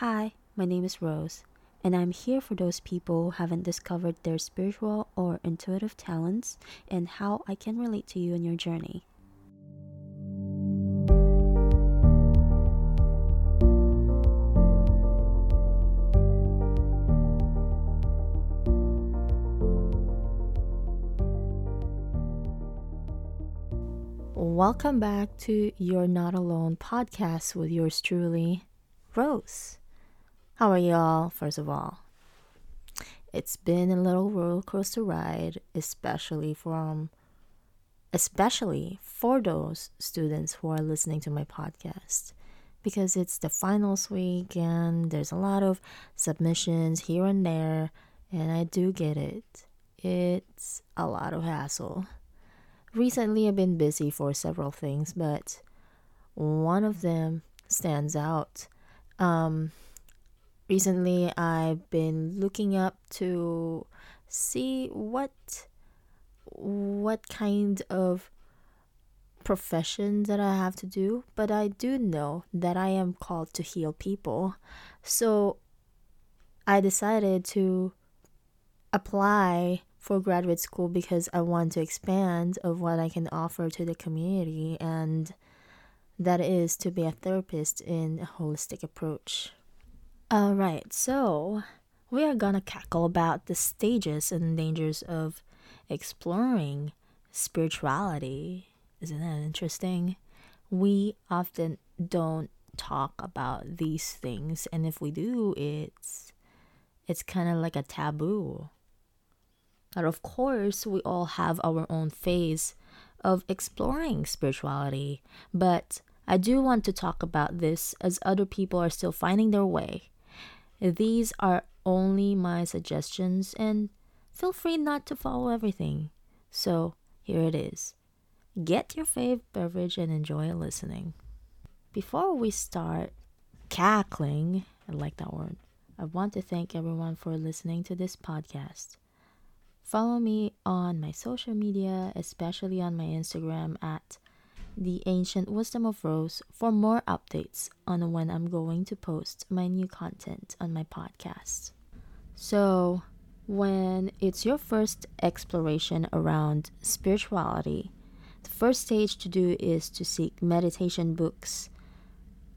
Hi, my name is Rose, and I'm here for those people who haven't discovered their spiritual or intuitive talents and how I can relate to you in your journey. Welcome back to You're Not Alone podcast with yours truly, Rose. How are y'all, first of all? It's been a little roller coaster ride, especially from especially for those students who are listening to my podcast because it's the finals week and there's a lot of submissions here and there and I do get it. It's a lot of hassle. Recently, I've been busy for several things, but one of them stands out. Um, recently, I've been looking up to see what what kind of profession that I have to do, but I do know that I am called to heal people. So I decided to apply for graduate school because I want to expand of what I can offer to the community and that is to be a therapist in a holistic approach. All right, so we are gonna cackle about the stages and dangers of exploring spirituality. Isn't that interesting? We often don't talk about these things, and if we do, it's it's kind of like a taboo. But of course, we all have our own phase of exploring spirituality. But I do want to talk about this as other people are still finding their way. These are only my suggestions, and feel free not to follow everything. So here it is get your fave beverage and enjoy listening. Before we start cackling, I like that word, I want to thank everyone for listening to this podcast. Follow me on my social media, especially on my Instagram at the Ancient Wisdom of Rose for more updates on when I'm going to post my new content on my podcast. So, when it's your first exploration around spirituality, the first stage to do is to seek meditation books,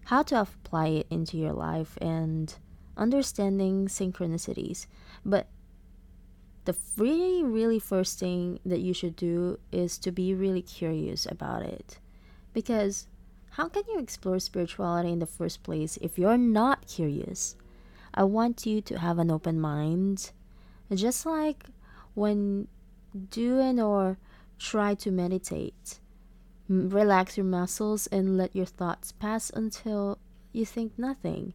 how to apply it into your life, and understanding synchronicities. But the really, really first thing that you should do is to be really curious about it. Because how can you explore spirituality in the first place if you're not curious? I want you to have an open mind. Just like when doing or try to meditate, relax your muscles and let your thoughts pass until you think nothing.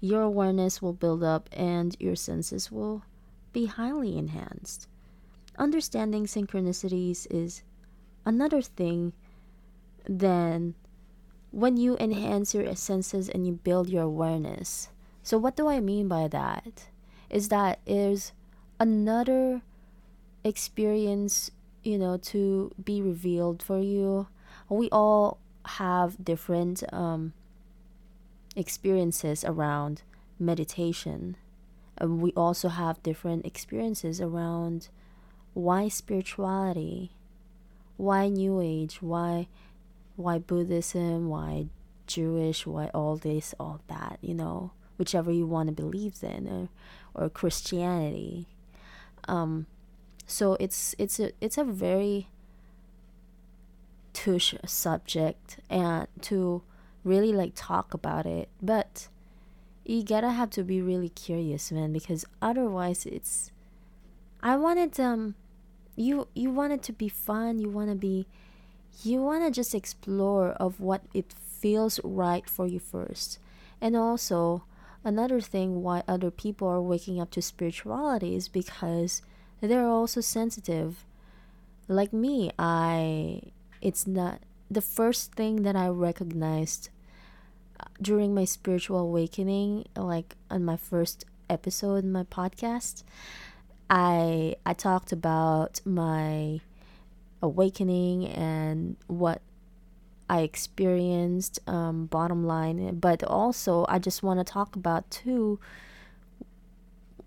Your awareness will build up and your senses will be highly enhanced. Understanding synchronicities is another thing than when you enhance your senses and you build your awareness. So, what do I mean by that? Is that is another experience, you know, to be revealed for you. We all have different um, experiences around meditation um, we also have different experiences around why spirituality, why New Age, why why Buddhism, why Jewish, why all this, all that, you know, whichever you want to believe in, or, or Christianity. Um, so it's it's a it's a very tush subject and to really like talk about it, but you gotta have to be really curious, man, because otherwise it's I wanted um you you want it to be fun, you wanna be you wanna just explore of what it feels right for you first. And also another thing why other people are waking up to spirituality is because they're also sensitive. Like me, I it's not the first thing that I recognized uh, during my spiritual awakening, like on my first episode in my podcast, I I talked about my awakening and what I experienced, um, bottom line. But also, I just want to talk about too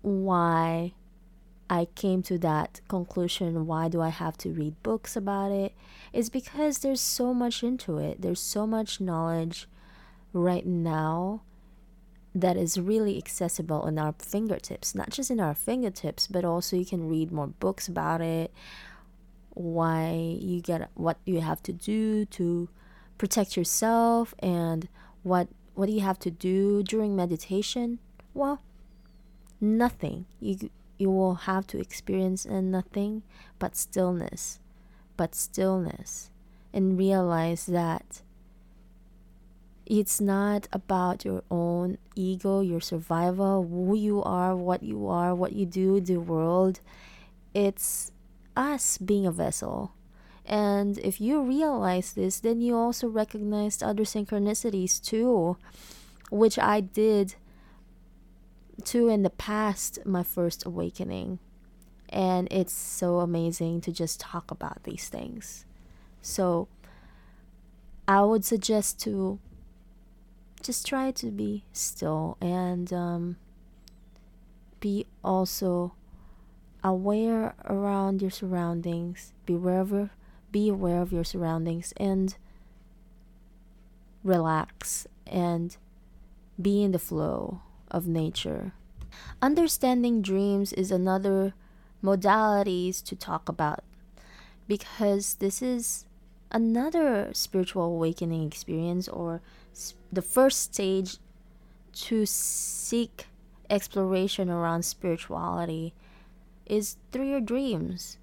why I came to that conclusion. Why do I have to read books about it? it? Is because there's so much into it. There's so much knowledge right now that is really accessible in our fingertips. Not just in our fingertips, but also you can read more books about it. Why you get what you have to do to protect yourself and what what do you have to do during meditation? Well, nothing. You you will have to experience nothing but stillness, but stillness, and realize that it's not about your own ego, your survival, who you are, what you are, what you do, the world. It's us being a vessel and if you realize this, then you also recognize other synchronicities too, which I did too in the past, my first awakening. And it's so amazing to just talk about these things. So I would suggest to just try to be still and um, be also aware around your surroundings. Be wherever be aware of your surroundings and relax and be in the flow of nature. Understanding dreams is another modalities to talk about because this is another spiritual awakening experience or the first stage to seek exploration around spirituality is through your dreams.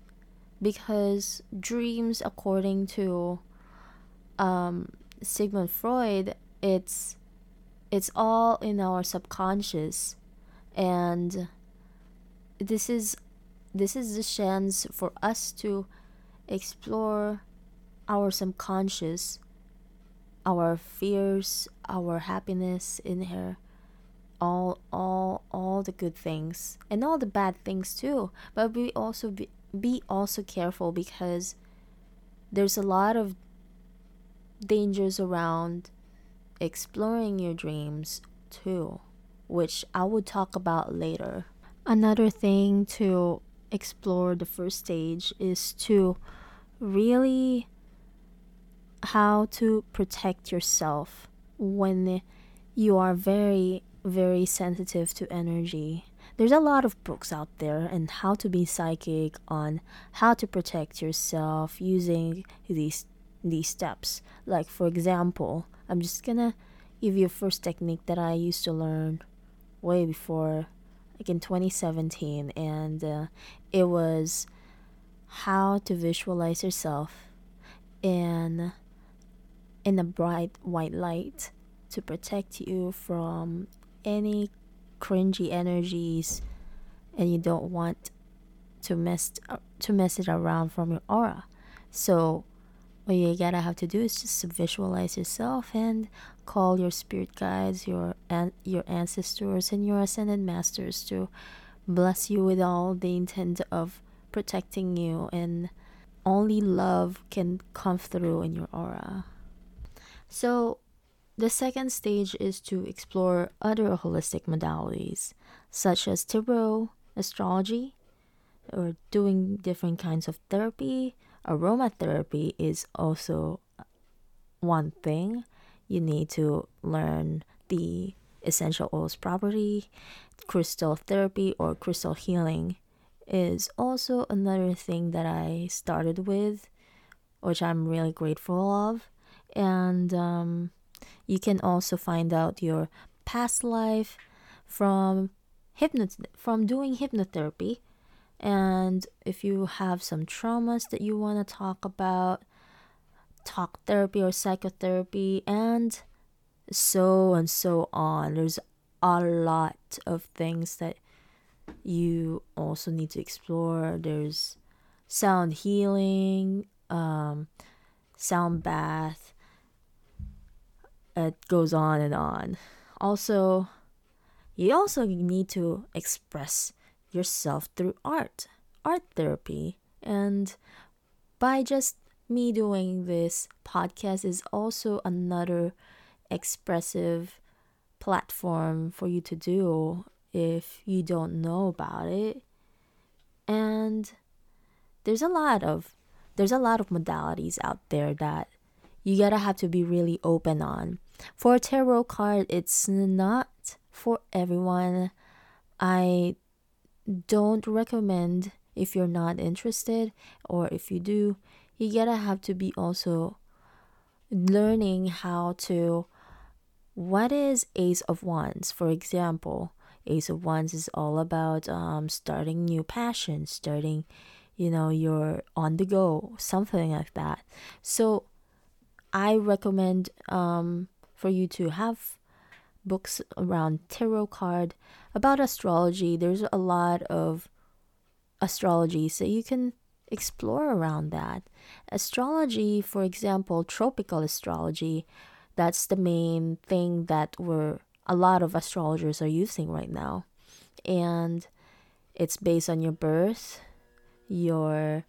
Because dreams according to um, sigmund freud it's it's all in our subconscious. And this is this is the chance for us to explore our subconscious our fears our happiness in here all all all the good things and all the bad things too but we also be, be also careful because there's a lot of dangers around exploring your dreams too, which I will talk about later. Another thing to explore the first stage is to really how to protect yourself when you are very very sensitive to energy. There's a lot of books out there and how to be psychic on how to protect yourself using these these steps. Like for example i'm just gonna give you a first technique that i used to learn way before like in 2017 and uh, it was how to visualize yourself in in a bright white light to protect you from any cringy energies and you don't want to mess uh, to mess it around from your aura. So what you gotta have to do is just visualize yourself and call your spirit guides, your an- your ancestors, and your ascended masters to bless you with all the intent of protecting you, and only love can come through in your aura. So the second stage is to explore other holistic modalities, such as tarot, astrology, or doing different kinds of therapy. Aromatherapy is also one thing. You need to learn the essential oils property. Crystal therapy or crystal healing is also another thing that I started with, which I'm really grateful of. And um, you can also find out your past life from hypnot from doing hypnotherapy. And if you have some traumas that you want to talk about, talk therapy or psychotherapy, and so and so on. There's a lot of things that you also need to explore. There's sound healing, um, sound bath, it goes on and on. Also, you also need to express yourself through art, art therapy, and by just me doing this podcast is also another expressive platform for you to do if you don't know about it. And there's a lot of there's a lot of modalities out there that you gotta have to be really open on. For a tarot card, it's not for everyone. I don't recommend if you're not interested or if you do, you gotta have to be also learning how to what is ace of wands for example ace of wands is all about um, starting new passions starting you know you're on the go something like that so i recommend um, for you to have books around tarot card about astrology. There's a lot of astrology so you can explore around that. Astrology for example tropical astrology that's the main thing that we're a lot of astrologers are using right now. And it's based on your birth your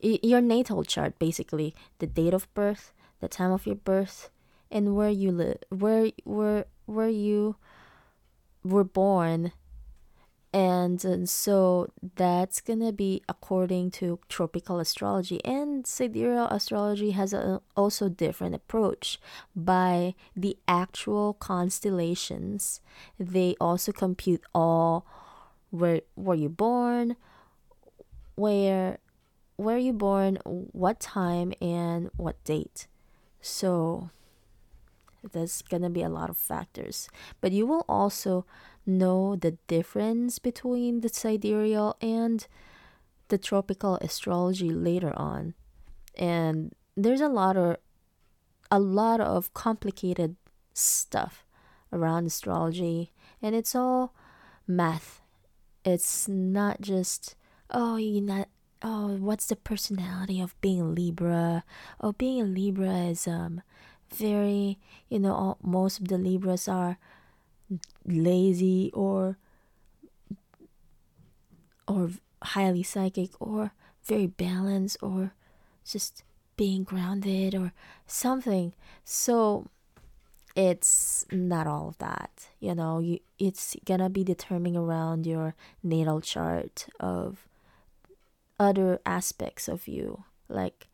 your natal chart basically. The date of birth the time of your birth and where you live where where where you were born. And, and so that's gonna be according to tropical astrology. And sidereal astrology has a also different approach. By the actual constellations they also compute all where were you born where where you born, what time, and what date. So there's gonna be a lot of factors. But you will also know the difference between the sidereal and the tropical astrology later on. And there's a lot of a lot of complicated stuff around astrology and it's all math. It's not just oh, you not oh, what's the personality of being a Libra? Oh, being a Libra is um very, you know, all, most of the Libras are lazy or or highly psychic or very balanced or just being grounded or something. So it's not all of that. You know, you it's gonna be determining around your natal chart of other aspects of you like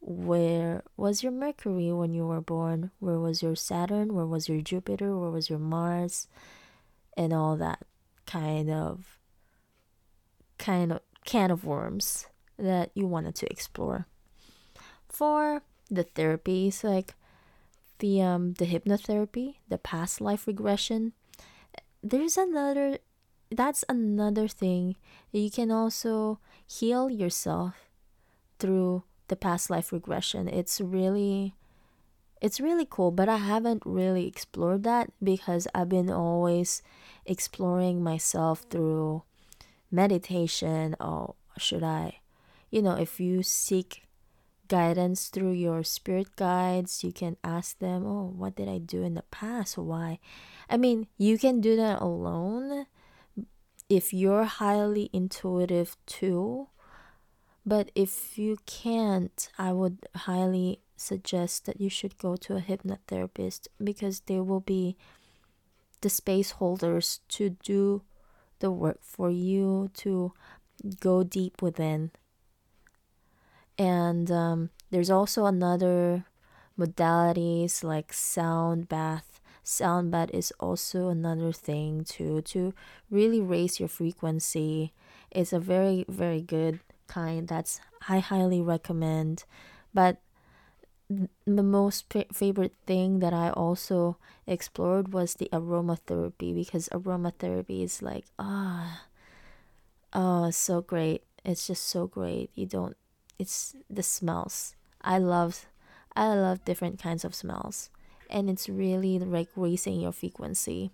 where was your mercury when you were born? Where was your saturn? Where was your jupiter? Where was your mars? And all that kind of kind of can of worms that you wanted to explore. For the therapies like the um the hypnotherapy the past life regression there's another that's another thing you can also heal yourself through the past life regression it's really it's really cool but i haven't really explored that because i've been always exploring myself through meditation or should i you know if you seek guidance through your spirit guides you can ask them oh what did i do in the past why i mean you can do that alone if you're highly intuitive too. But if you can't, I would highly suggest that you should go to a hypnotherapist because they will be the space holders to do the work for you to go deep within. And um, there's also another modalities like sound bath sound bath is also another thing to to really raise your frequency it's a very very good kind that's i highly recommend. But the most favorite thing that i also explored was the aromatherapy because aromatherapy is like ah oh, so great. It's just so great. You don't it's the smells. I love i love different kinds of smells. And it's really like raising your frequency.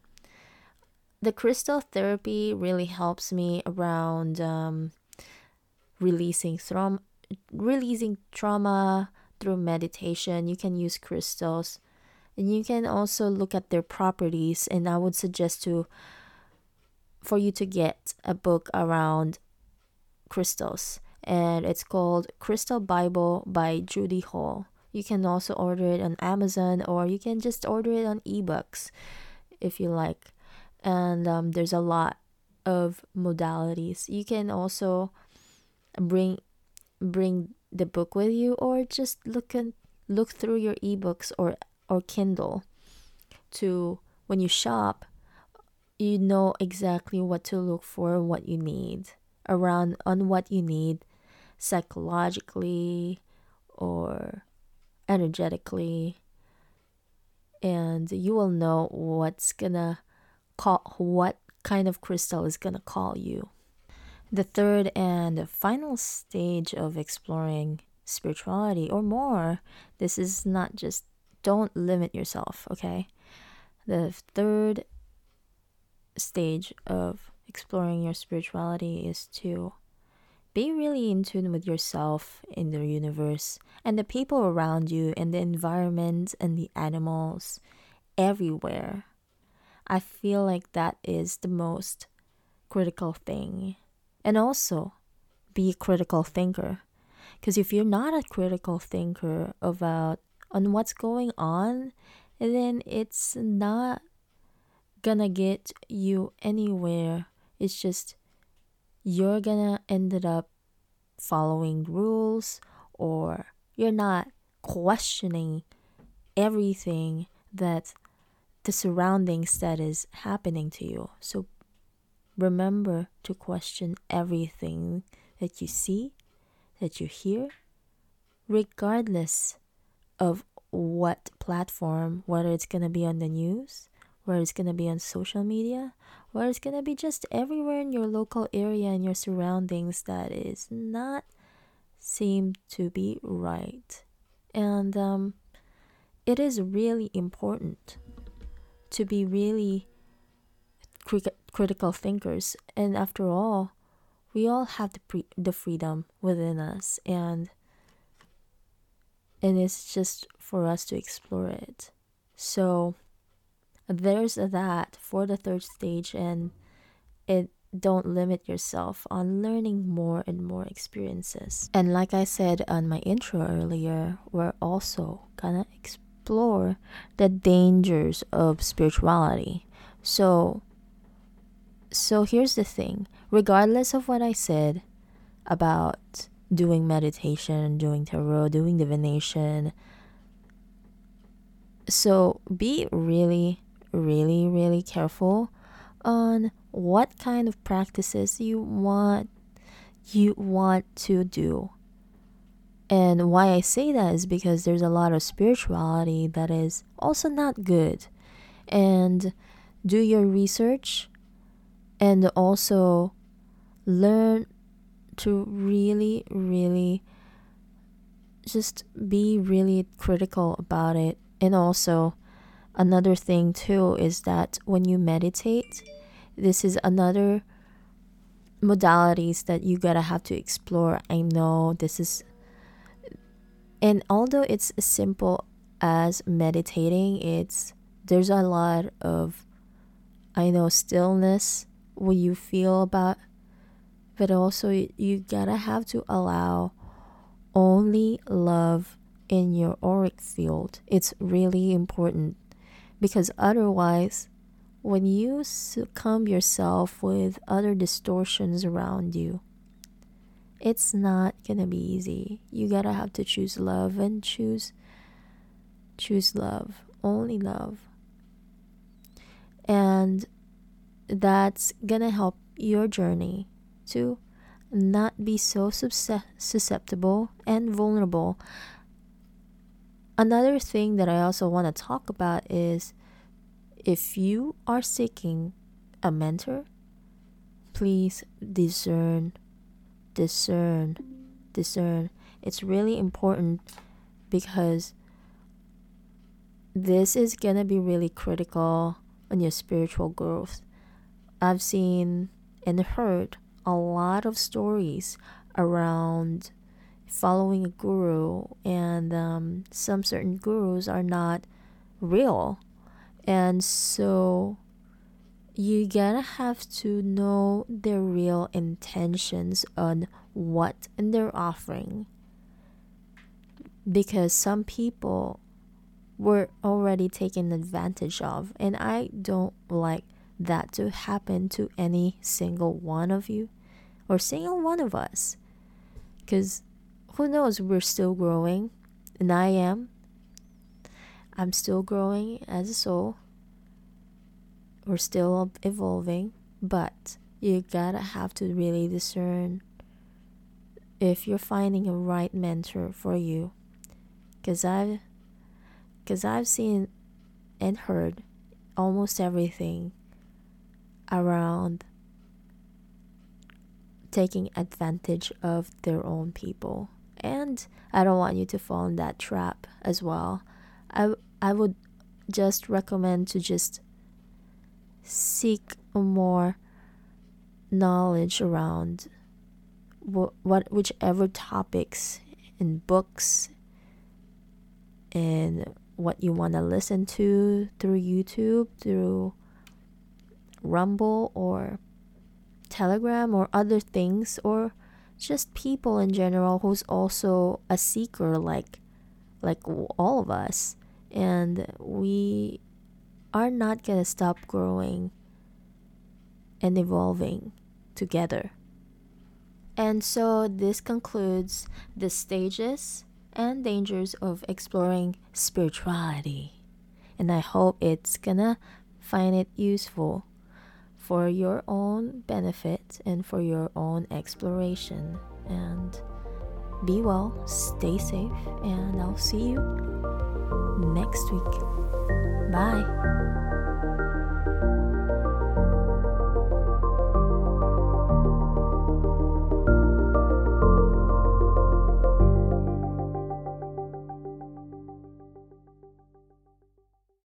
The crystal therapy really helps me around um, releasing trauma, releasing trauma through meditation. You can use crystals, and you can also look at their properties. And I would suggest to for you to get a book around crystals and it's called Crystal Bible by Judy Hall. You can also order it on Amazon or you can just order it on ebooks if you like. And um, there's a lot of modalities. You can also bring bring the book with you or just look and look through your ebooks or or Kindle to when you shop you know exactly what to look for what you need around on what you need psychologically or energetically. And you will know what's gonna call what kind of crystal is gonna call you the third and final stage of exploring spirituality or more this is not just don't limit yourself okay the third stage of exploring your spirituality is to be really in tune with yourself in the universe and the people around you and the environment and the animals everywhere. I feel like that is the most critical thing. And also be a critical thinker. Because if you're not a critical thinker about on what's going on, then it's not gonna get you anywhere. It's just you're gonna end up following rules or you're not questioning everything that the surroundings that is happening to you. So remember to question everything that you see, that you hear, regardless of what platform, whether it's going to be on the news, whether it's going to be on social media, whether it's going to be just everywhere in your local area and your surroundings that is not seem to be right. And um, it is really important to be really cri- critical thinkers. And after all, we all have the, pre- the freedom within us, and and it's just for us to explore it. So there's that for the third stage and it don't limit yourself on learning more and more experiences. And like I said on my intro earlier, we're also gonna explore the dangers of spirituality. So so here's the thing, regardless of what I said about doing meditation, doing tarot, doing divination, so be really really, really careful on what kind of practices you want you want to do. And why I say that is because there's a lot of spirituality that is also not good. And do your research and also learn to really, really just be really critical about it. And also another thing too is that when you meditate, this is another modalities that you gotta have to explore. I know this is, and although it's as simple as meditating, it's there's a lot of, I know stillness what you feel about, but also you gotta have to allow only love in your auric field. It's really important because otherwise, when you succumb yourself with other distortions around you, it's not gonna be easy. You gotta have to choose love and choose choose love, only love. And that's gonna help your journey to not be so susceptible and vulnerable Another thing that I also want to talk about is if you are seeking a mentor, please discern, discern, discern. It's really important because this is gonna be really critical on your spiritual growth. I've seen and heard a lot of stories around following a guru, and um, some certain gurus are not real. And so you gotta have to know their real intentions on what they're offering because some people were already taken advantage of and i don't like that to happen to any single one of you or single one of us. Because who knows we're still growing and i am. I'm still growing as a soul. We're still evolving, but you gotta have to really discern if you're finding a right mentor for you. Cause I've, cause I've seen and heard almost everything around taking advantage of their own people. And I don't want you to fall in that trap as well. I I would just recommend to just seek more knowledge around what, what whichever topics in books and what you want to listen to through YouTube, through Rumble or Telegram or other things or just people in general who's also a seeker like like all of us and we are not going to stop growing and evolving together. And so this concludes the stages and dangers of exploring spirituality. And I hope it's gonna find it useful for your own benefit and for your own exploration. And be well, stay safe, and I'll see you next week. Bye.